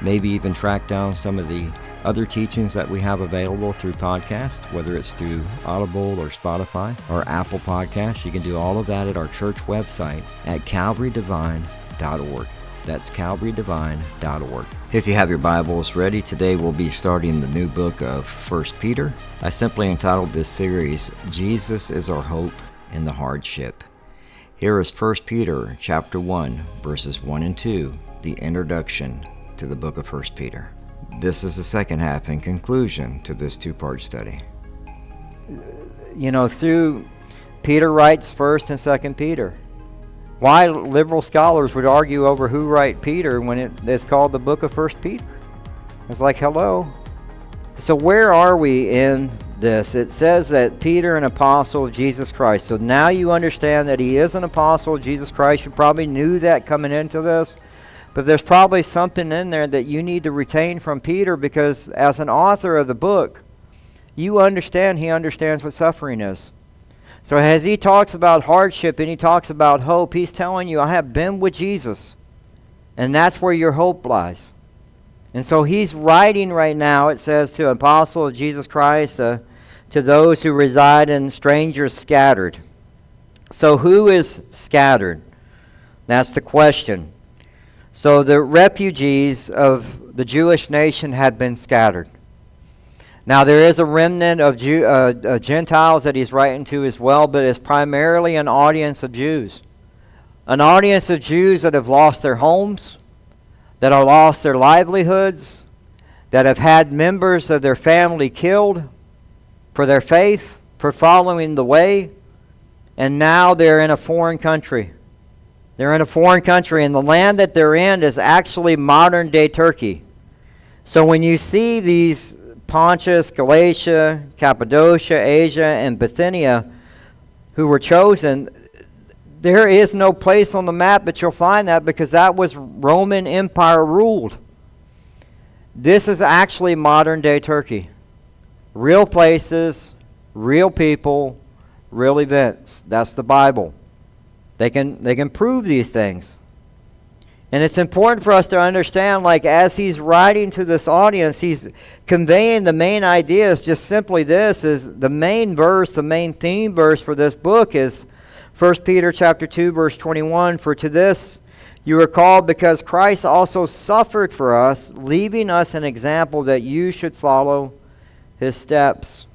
maybe even track down some of the other teachings that we have available through podcast, whether it's through Audible or Spotify or Apple Podcasts. You can do all of that at our church website at calvarydevine.org. That's calvarydevine.org. If you have your Bibles ready, today we'll be starting the new book of 1 Peter. I simply entitled this series, Jesus is Our Hope in the Hardship. Here is 1 Peter chapter 1, verses 1 and 2, the introduction to the book of 1 Peter. This is the second half and conclusion to this two part study. You know, through Peter writes 1st and 2nd Peter. Why liberal scholars would argue over who wrote Peter when it, it's called the book of 1st Peter? It's like, hello. So, where are we in this? It says that Peter, an apostle of Jesus Christ. So now you understand that he is an apostle of Jesus Christ. You probably knew that coming into this. But there's probably something in there that you need to retain from Peter because, as an author of the book, you understand he understands what suffering is. So, as he talks about hardship and he talks about hope, he's telling you, I have been with Jesus. And that's where your hope lies. And so he's writing right now, it says, to apostle of Jesus Christ, uh, to those who reside in strangers scattered. So, who is scattered? That's the question. So the refugees of the Jewish nation had been scattered. Now there is a remnant of Jew, uh, uh, Gentiles that he's writing to as well, but it's primarily an audience of Jews. An audience of Jews that have lost their homes, that have lost their livelihoods, that have had members of their family killed for their faith, for following the way, and now they're in a foreign country. They're in a foreign country, and the land that they're in is actually modern day Turkey. So when you see these Pontus, Galatia, Cappadocia, Asia, and Bithynia who were chosen, there is no place on the map that you'll find that because that was Roman Empire ruled. This is actually modern day Turkey. Real places, real people, real events. That's the Bible. They can they can prove these things. And it's important for us to understand, like, as he's writing to this audience, he's conveying the main idea is just simply this is the main verse, the main theme verse for this book is 1 Peter chapter 2, verse 21. For to this you are called because Christ also suffered for us, leaving us an example that you should follow his steps.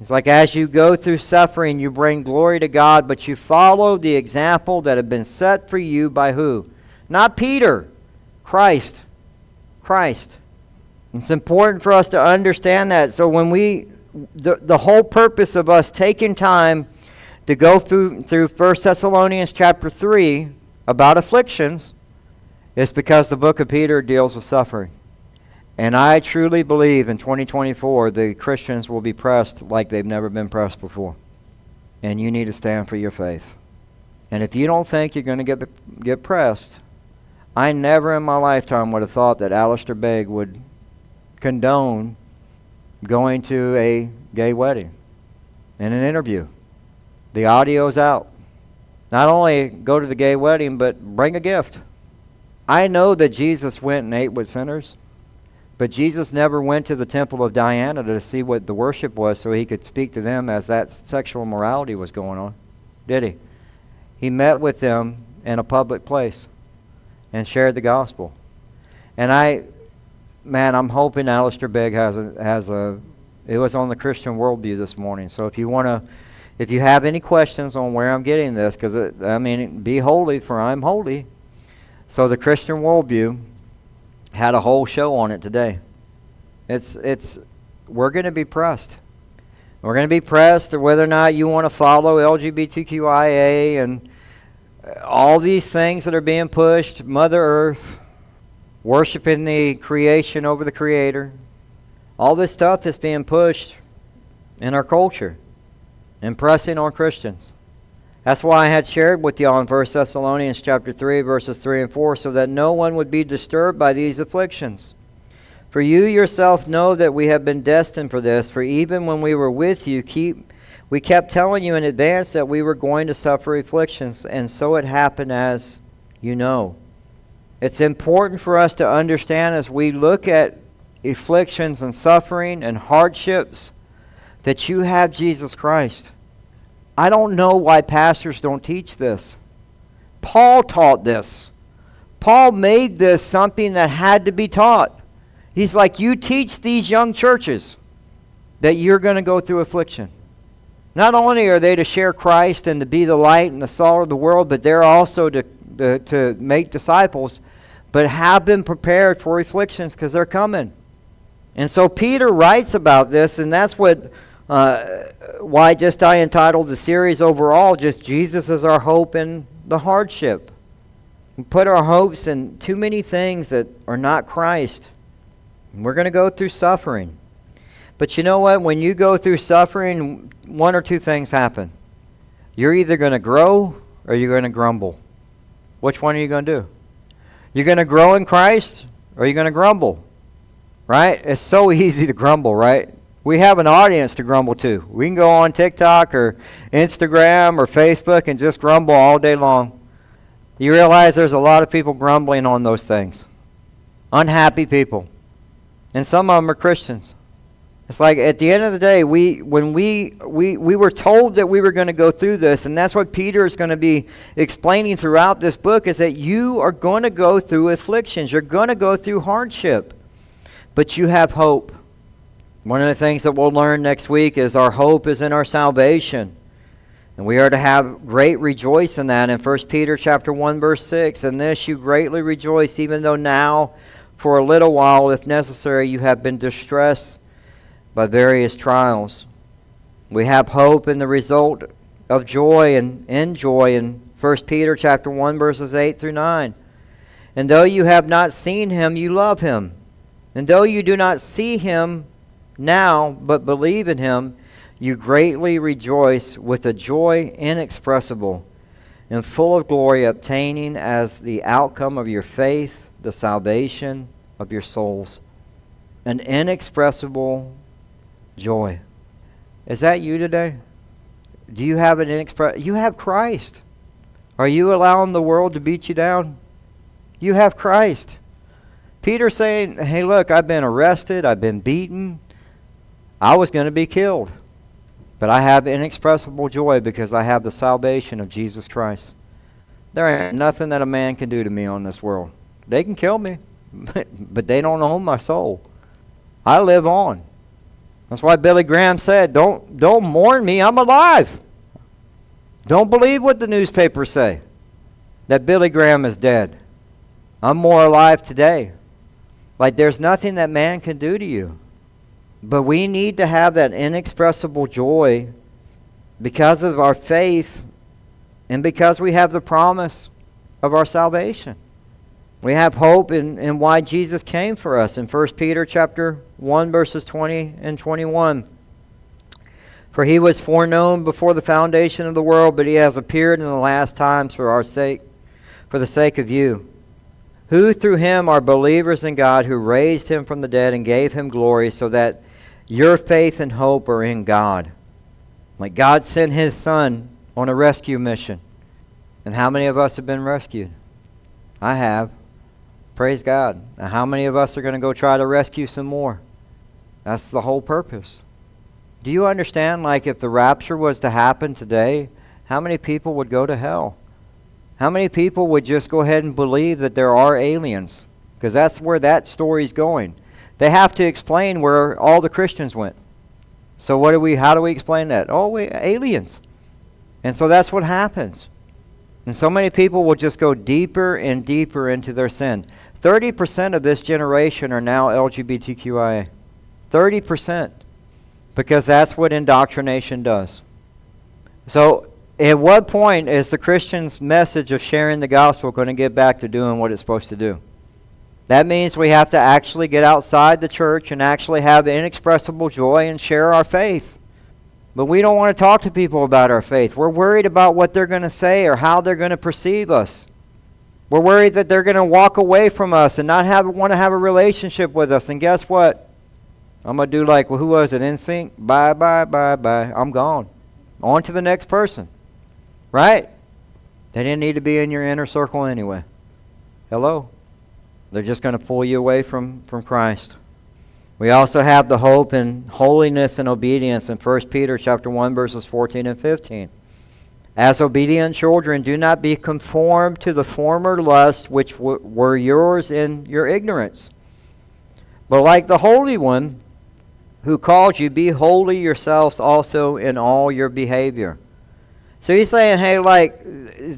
It's like as you go through suffering, you bring glory to God, but you follow the example that had been set for you by who? Not Peter, Christ. Christ. It's important for us to understand that. So when we, the, the whole purpose of us taking time to go through, through 1 Thessalonians chapter 3 about afflictions is because the book of Peter deals with suffering. And I truly believe in 2024 the Christians will be pressed like they've never been pressed before. And you need to stand for your faith. And if you don't think you're going to get get pressed, I never in my lifetime would have thought that Alistair Begg would condone going to a gay wedding in an interview. The audio's out. Not only go to the gay wedding, but bring a gift. I know that Jesus went and ate with sinners. But Jesus never went to the temple of Diana to see what the worship was so he could speak to them as that sexual morality was going on, did he? He met with them in a public place and shared the gospel. And I, man, I'm hoping Alistair Begg has a, has a, it was on the Christian worldview this morning. So if you want to, If you have any questions on where I'm getting this, because I mean, be holy, for I'm holy. So the Christian worldview had a whole show on it today. It's it's we're going to be pressed. We're going to be pressed whether or not you want to follow LGBTQIA and uh, all these things that are being pushed, Mother Earth, worshiping the creation over the Creator, all this stuff that's being pushed in our culture and pressing on Christians. That's why I had shared with y'all in 1 Thessalonians chapter 3, verses 3 and 4, so that no one would be disturbed by these afflictions. For you yourself know that we have been destined for this, for even when we were with you, keep we kept telling you in advance that we were going to suffer afflictions, and so it happened as you know. It's important for us to understand as we look at afflictions and suffering and hardships that you have Jesus Christ. I don't know why pastors don't teach this. Paul taught this. Paul made this something that had to be taught. He's like, You teach these young churches that you're going to go through affliction. Not only are they to share Christ and to be the light and the salt of the world, but they're also to, to, to make disciples, but have been prepared for afflictions because they're coming. And so Peter writes about this, and that's what uh, why just I entitled the series overall just Jesus is our hope in the hardship. We put our hopes in too many things that are not Christ. We're going to go through suffering. But you know what? When you go through suffering, one or two things happen. You're either going to grow or you're going to grumble. Which one are you going to do? You're going to grow in Christ or you're going to grumble. Right? It's so easy to grumble, right? We have an audience to grumble to. We can go on TikTok or Instagram or Facebook and just grumble all day long. You realize there's a lot of people grumbling on those things. Unhappy people. And some of them are Christians. It's like at the end of the day, we when we we we were told that we were going to go through this, and that's what Peter is going to be explaining throughout this book is that you are going to go through afflictions. You're going to go through hardship. But you have hope. One of the things that we'll learn next week is our hope is in our salvation. And we are to have great rejoice in that in 1 Peter chapter 1 verse 6. In this you greatly rejoice even though now for a little while if necessary you have been distressed by various trials. We have hope in the result of joy and in joy in 1 Peter chapter 1 verses 8 through 9. And though you have not seen him, you love him. And though you do not see him, now, but believe in him, you greatly rejoice with a joy inexpressible and full of glory, obtaining as the outcome of your faith the salvation of your souls. An inexpressible joy. Is that you today? Do you have an inexpressible? You have Christ. Are you allowing the world to beat you down? You have Christ. Peter saying, Hey, look, I've been arrested, I've been beaten, I was going to be killed. But I have inexpressible joy because I have the salvation of Jesus Christ. There ain't nothing that a man can do to me on this world. They can kill me, but they don't own my soul. I live on. That's why Billy Graham said, "Don't don't mourn me. I'm alive." Don't believe what the newspapers say that Billy Graham is dead. I'm more alive today. Like there's nothing that man can do to you. But we need to have that inexpressible joy because of our faith and because we have the promise of our salvation. We have hope in, in why Jesus came for us in 1 Peter chapter 1 verses 20 and 21. For he was foreknown before the foundation of the world, but he has appeared in the last times for our sake, for the sake of you who through him are believers in God, who raised him from the dead and gave him glory, so that your faith and hope are in God. Like God sent his son on a rescue mission. And how many of us have been rescued? I have. Praise God. Now, how many of us are going to go try to rescue some more? That's the whole purpose. Do you understand, like, if the rapture was to happen today, how many people would go to hell? How many people would just go ahead and believe that there are aliens? Because that's where that story's going. They have to explain where all the Christians went. So what do we how do we explain that? Oh, we aliens. And so that's what happens. And so many people will just go deeper and deeper into their sin. 30% of this generation are now LGBTQIA. 30%. Because that's what indoctrination does. So, at what point is the Christian's message of sharing the gospel going to get back to doing what it's supposed to do? That means we have to actually get outside the church and actually have inexpressible joy and share our faith. But we don't want to talk to people about our faith. We're worried about what they're going to say or how they're going to perceive us. We're worried that they're going to walk away from us and not have want to have a relationship with us. And guess what? I'm going to do like, well, who was it? NSYNC? Bye, bye, bye, bye. I'm gone. On to the next person. Right? They didn't need to be in your inner circle anyway. Hello? They're just going to pull you away from, from Christ. We also have the hope in holiness and obedience in 1 Peter chapter 1 verses 14 and 15. As obedient children, do not be conformed to the former lusts which w- were yours in your ignorance. But like the Holy One who called you, be holy yourselves also in all your behavior. So he's saying, hey, like,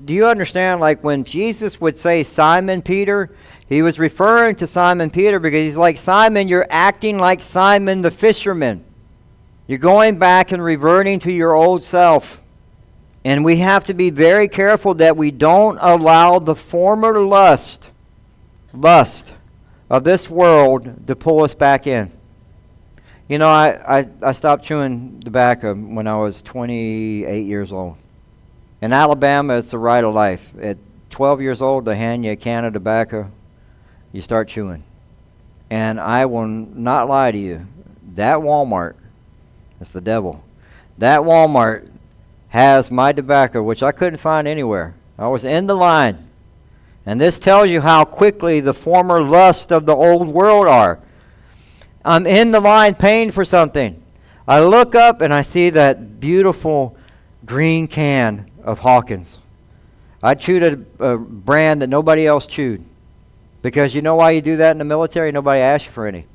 do you understand? Like when Jesus would say, Simon Peter, he was referring to Simon Peter because he's like, Simon, you're acting like Simon the fisherman. You're going back and reverting to your old self. And we have to be very careful that we don't allow the former lust, lust of this world to pull us back in. You know, I, I, I stopped chewing tobacco when I was 28 years old. In Alabama, it's the right of life. At 12 years old, they hand you a can of tobacco you start chewing. And I will not lie to you, that Walmart, it's the devil. That Walmart has my tobacco, which I couldn't find anywhere. I was in the line. And this tells you how quickly the former lusts of the old world are. I'm in the line paying for something. I look up and I see that beautiful green can of Hawkins. I chewed a, a brand that nobody else chewed. Because you know why you do that in the military? Nobody asks you for any.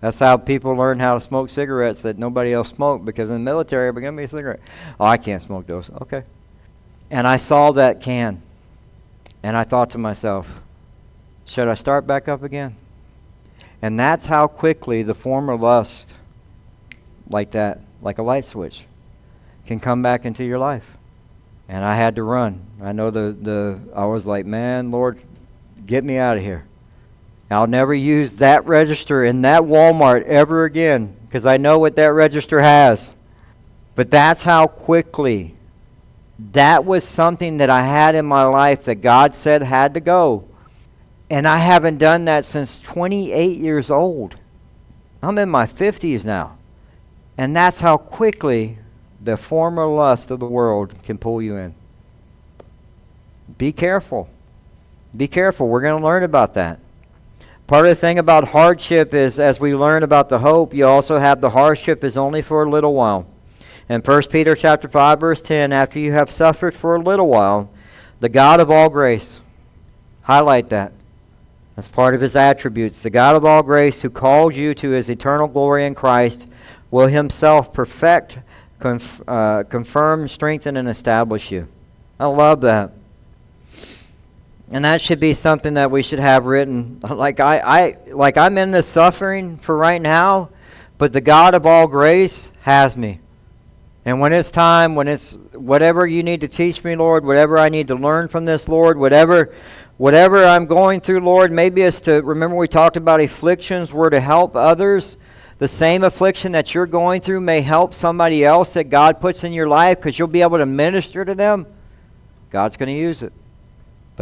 That's how people learn how to smoke cigarettes that nobody else smoked. Because in the military, but give me a cigarette. Oh, I can't smoke those. Okay. And I saw that can, and I thought to myself, should I start back up again? And that's how quickly the former lust, like that, like a light switch, can come back into your life. And I had to run. I know the, the I was like, man, Lord, Get me out of here. I'll never use that register in that Walmart ever again because I know what that register has. But that's how quickly that was something that I had in my life that God said had to go. And I haven't done that since 28 years old. I'm in my 50s now. And that's how quickly the former lust of the world can pull you in. Be careful. Be careful. We're going to learn about that. Part of the thing about hardship is as we learn about the hope, you also have the hardship is only for a little while. In 1 Peter chapter 5 verse 10, after you have suffered for a little while, the God of all grace, highlight that. That's part of his attributes. The God of all grace who called you to his eternal glory in Christ will himself perfect, conf- uh, confirm, strengthen, and establish you. I love that. And that should be something that we should have written. Like I, I like I'm in this suffering for right now, but the God of all grace has me. And when it's time, when it's whatever you need to teach me, Lord, whatever I need to learn from this, Lord, whatever whatever I'm going through, Lord, maybe it's to remember we talked about afflictions were to help others. The same affliction that you're going through may help somebody else that God puts in your life because you'll be able to minister to them. God's going to use it.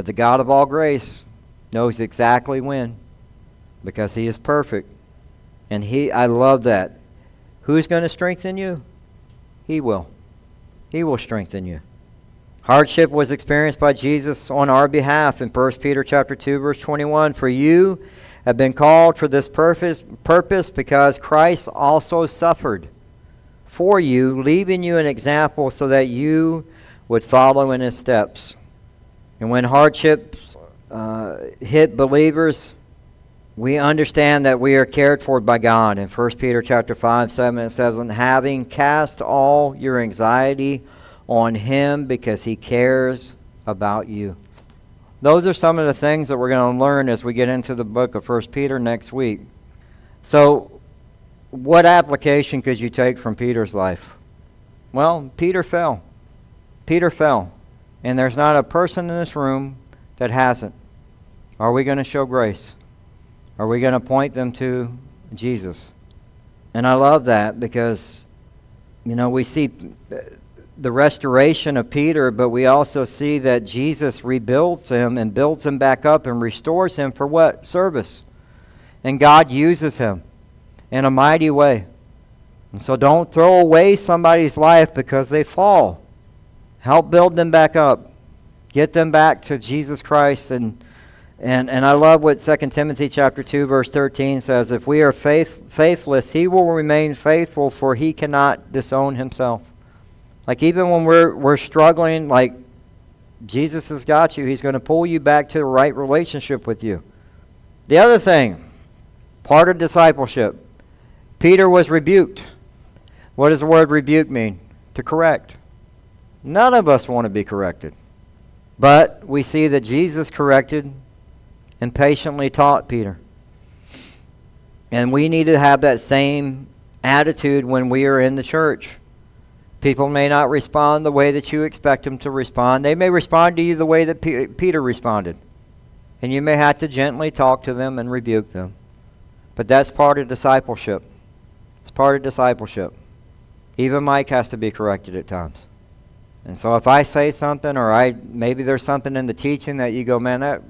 But the God of all grace knows exactly when because he is perfect. And he I love that. Who's going to strengthen you? He will. He will strengthen you. Hardship was experienced by Jesus on our behalf in 1 Peter chapter 2 verse 21 for you have been called for this purpose purpose because Christ also suffered for you leaving you an example so that you would follow in his steps. And when hardships uh, hit believers, we understand that we are cared for by God. In 1 Peter chapter 5, 7, it says, And having cast all your anxiety on Him because He cares about you. Those are some of the things that we're going to learn as we get into the book of First Peter next week. So, what application could you take from Peter's life? Well, Peter fell. Peter fell. And there's not a person in this room that hasn't. Are we going to show grace? Are we going to point them to Jesus? And I love that because, you know, we see the restoration of Peter, but we also see that Jesus rebuilds him and builds him back up and restores him for what? Service. And God uses him in a mighty way. And so don't throw away somebody's life because they fall. Help build them back up. Get them back to Jesus Christ and and, and I love what 2 Timothy chapter 2 verse 13 says, if we are faith, faithless, he will remain faithful for he cannot disown himself. Like even when we're we're struggling like Jesus has got you, he's going to pull you back to the right relationship with you. The other thing, part of discipleship, Peter was rebuked. What does the word rebuke mean? To correct. None of us want to be corrected. But we see that Jesus corrected and patiently taught Peter. And we need to have that same attitude when we are in the church. People may not respond the way that you expect them to respond. They may respond to you the way that P- Peter responded. And you may have to gently talk to them and rebuke them. But that's part of discipleship. It's part of discipleship. Even Mike has to be corrected at times. And so if I say something or I maybe there's something in the teaching that you go, man, that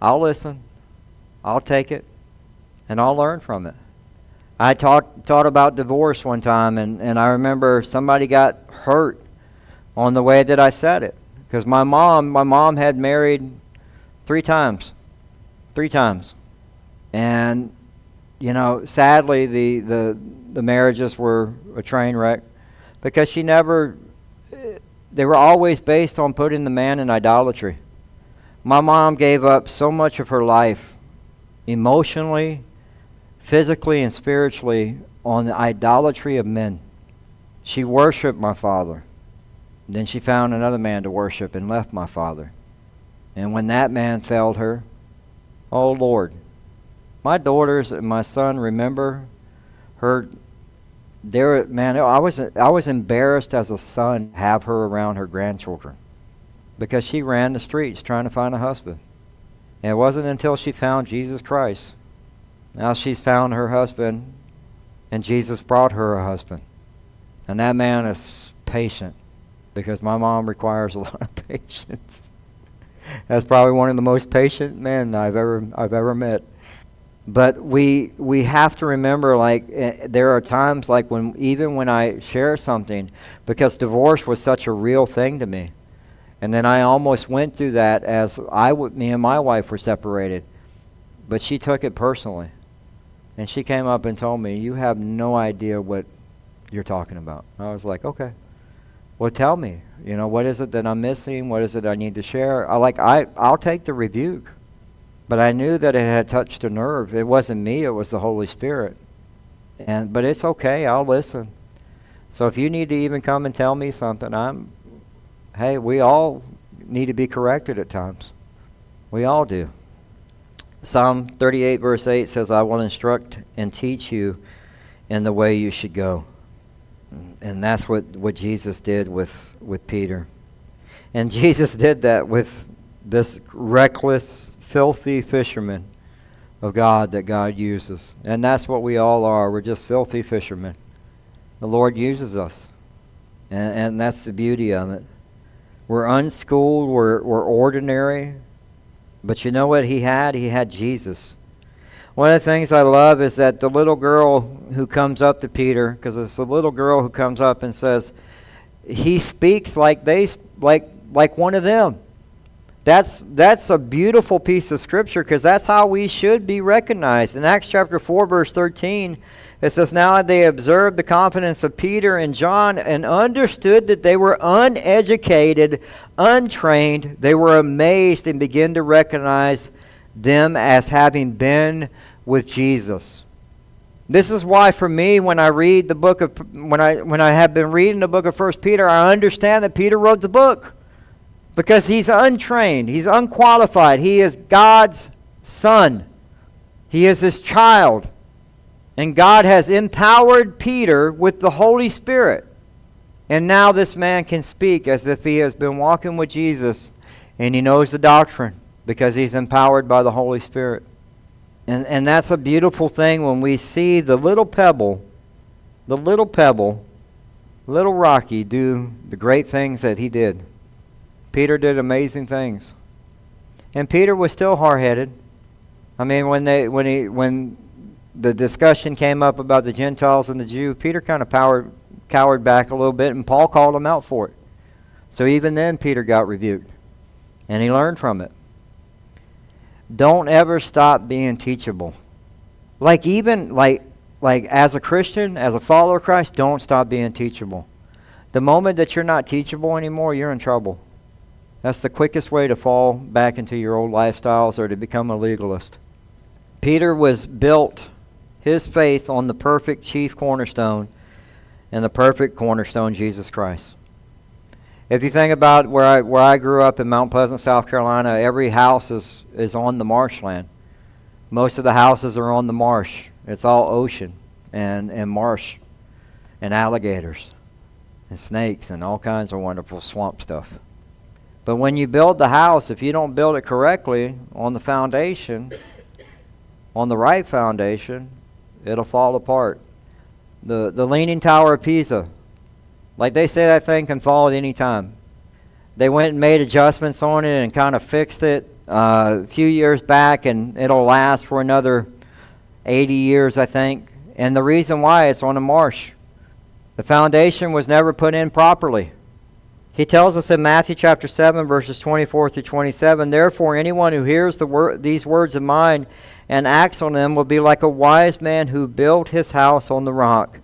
I'll listen. I'll take it. And I'll learn from it. I taught, taught about divorce one time, and, and I remember somebody got hurt on the way that I said it. Because my mom, my mom had married three times. Three times. And, you know, sadly, the, the, the marriages were a train wreck because she never, they were always based on putting the man in idolatry. My mom gave up so much of her life, emotionally, physically, and spiritually, on the idolatry of men. She worshiped my father. Then she found another man to worship and left my father. And when that man failed her, oh Lord, my daughters and my son remember her there man I was I was embarrassed as a son to have her around her grandchildren because she ran the streets trying to find a husband. And it wasn't until she found Jesus Christ. Now she's found her husband, and Jesus brought her a husband. And that man is patient because my mom requires a lot of patience. That's probably one of the most patient men I've ever I've ever met. But we we have to remember like uh, there are times like when even when I share something because divorce was such a real thing to me. And then I almost went through that as I w- me and my wife were separated. But she took it personally. And she came up and told me, You have no idea what you're talking about. I was like, Okay. Well, tell me. You know, what is it that I'm missing? What is it I need to share? I like I I'll take the rebuke. But I knew that it had touched a nerve. It wasn't me, it was the Holy Spirit. And but it's okay, I'll listen. So if you need to even come and tell me something, I'm hey, we all need to be corrected at times. We all do. Psalm 38, verse 8 says, I will instruct and teach you in the way you should go. And that's what, what Jesus did with, with Peter. And Jesus did that with this reckless, filthy fishermen of God that God uses. And that's what we all are. We're just filthy fishermen. The Lord uses us. And, and that's the beauty of it. We're unschooled, we're, we're ordinary. But you know what he had? He had Jesus. One of the things I love is that the little girl who comes up to Peter, because it's a little girl who comes up and says, he speaks like they like like one of them. That's that's a beautiful piece of scripture because that's how we should be recognized. In Acts chapter 4 verse 13, it says, Now they observed the confidence of Peter and John and understood that they were uneducated, untrained. They were amazed and began to recognize them as having been with Jesus. This is why for me when I read the book of when I when I have been reading the book of First Peter, I understand that Peter wrote the book because he's untrained, he's unqualified. He is God's son. He is his child. And God has empowered Peter with the Holy Spirit. And now this man can speak as if he has been walking with Jesus and he knows the doctrine because he's empowered by the Holy Spirit. And, and that's a beautiful thing when we see the little pebble, the little pebble, little Rocky do the great things that he did. Peter did amazing things. And Peter was still hard-headed. I mean, when they when he when the discussion came up about the Gentiles and the Jew, Peter kind of powered, cowered back a little bit, and Paul called him out for it. So even then, Peter got rebuked, and he learned from it. Don't ever stop being teachable. Like even like like as a Christian, as a follower of Christ, don't stop being teachable. The moment that you're not teachable anymore, you're in trouble. That's the quickest way to fall back into your old lifestyles or to become a legalist. Peter was built his faith on the perfect chief cornerstone and the perfect cornerstone, Jesus Christ. If you think about where I, where I grew up in Mount Pleasant, South Carolina, every house is, is on the marshland. Most of the houses are on the marsh. It's all ocean and, and marsh and alligators and snakes and all kinds of wonderful swamp stuff. But when you build the house, if you don't build it correctly on the foundation, on the right foundation, it'll fall apart. The, the Leaning Tower of Pisa, like they say that thing can fall at any time. They went and made adjustments on it and kind of fixed it uh, a few years back, and it'll last for another 80 years, I think. And the reason why it's on a marsh. The foundation was never put in properly. He tells us in Matthew chapter 7, verses 24 through 27 Therefore, anyone who hears the wor- these words of mine and acts on them will be like a wise man who built his house on the rock.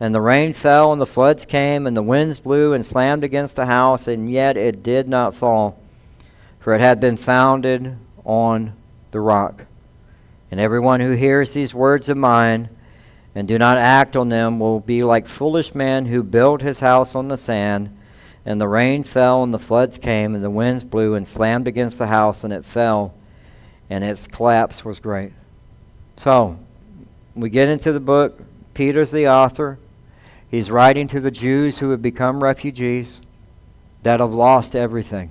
And the rain fell, and the floods came, and the winds blew and slammed against the house, and yet it did not fall, for it had been founded on the rock. And everyone who hears these words of mine and do not act on them will be like foolish men who built his house on the sand. And the rain fell, and the floods came, and the winds blew and slammed against the house, and it fell and its collapse was great. So, we get into the book. Peter's the author. He's writing to the Jews who have become refugees that have lost everything.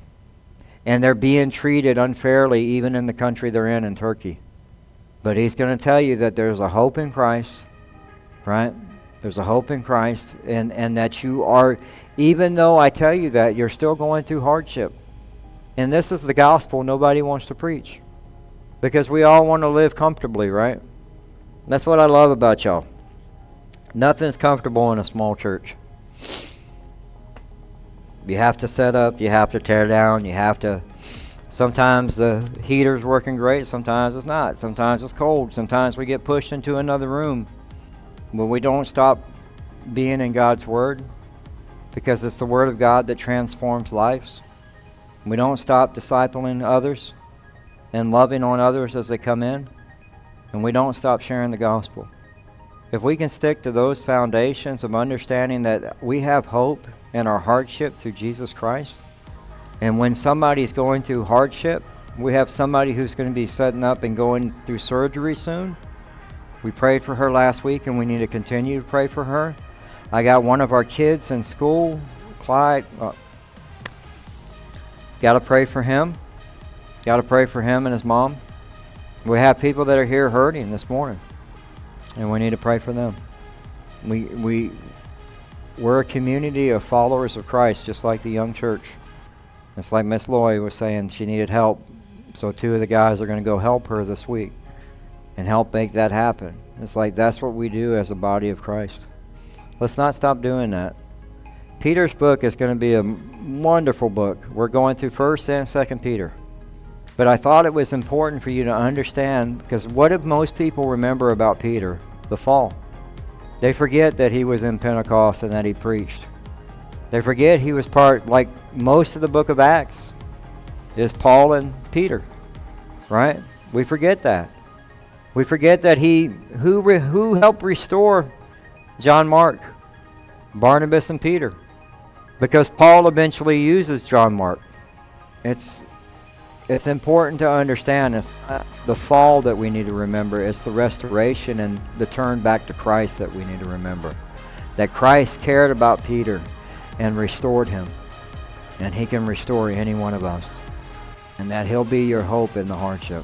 And they're being treated unfairly even in the country they're in, in Turkey. But he's going to tell you that there's a hope in Christ, right? There's a hope in Christ, and, and that you are, even though I tell you that, you're still going through hardship. And this is the gospel nobody wants to preach. Because we all want to live comfortably, right? That's what I love about y'all. Nothing's comfortable in a small church. You have to set up, you have to tear down, you have to. Sometimes the heater's working great, sometimes it's not. Sometimes it's cold, sometimes we get pushed into another room. But we don't stop being in God's Word because it's the Word of God that transforms lives. We don't stop discipling others and loving on others as they come in, and we don't stop sharing the gospel. If we can stick to those foundations of understanding that we have hope in our hardship through Jesus Christ, and when somebody's going through hardship, we have somebody who's going to be setting up and going through surgery soon. We prayed for her last week, and we need to continue to pray for her. I got one of our kids in school, Clyde. Uh, got to pray for him. Got to pray for him and his mom. We have people that are here hurting this morning, and we need to pray for them. We we we're a community of followers of Christ, just like the young church. It's like Miss Loy was saying she needed help, so two of the guys are going to go help her this week and help make that happen. It's like that's what we do as a body of Christ. Let's not stop doing that. Peter's book is going to be a wonderful book. We're going through 1st and 2nd Peter. But I thought it was important for you to understand because what do most people remember about Peter? The fall. They forget that he was in Pentecost and that he preached. They forget he was part, like most of the book of Acts, is Paul and Peter. Right? We forget that. We forget that he who re, who helped restore John Mark, Barnabas and Peter, because Paul eventually uses John Mark. It's it's important to understand it's the fall that we need to remember. It's the restoration and the turn back to Christ that we need to remember. That Christ cared about Peter and restored him. And he can restore any one of us. And that he'll be your hope in the hardship.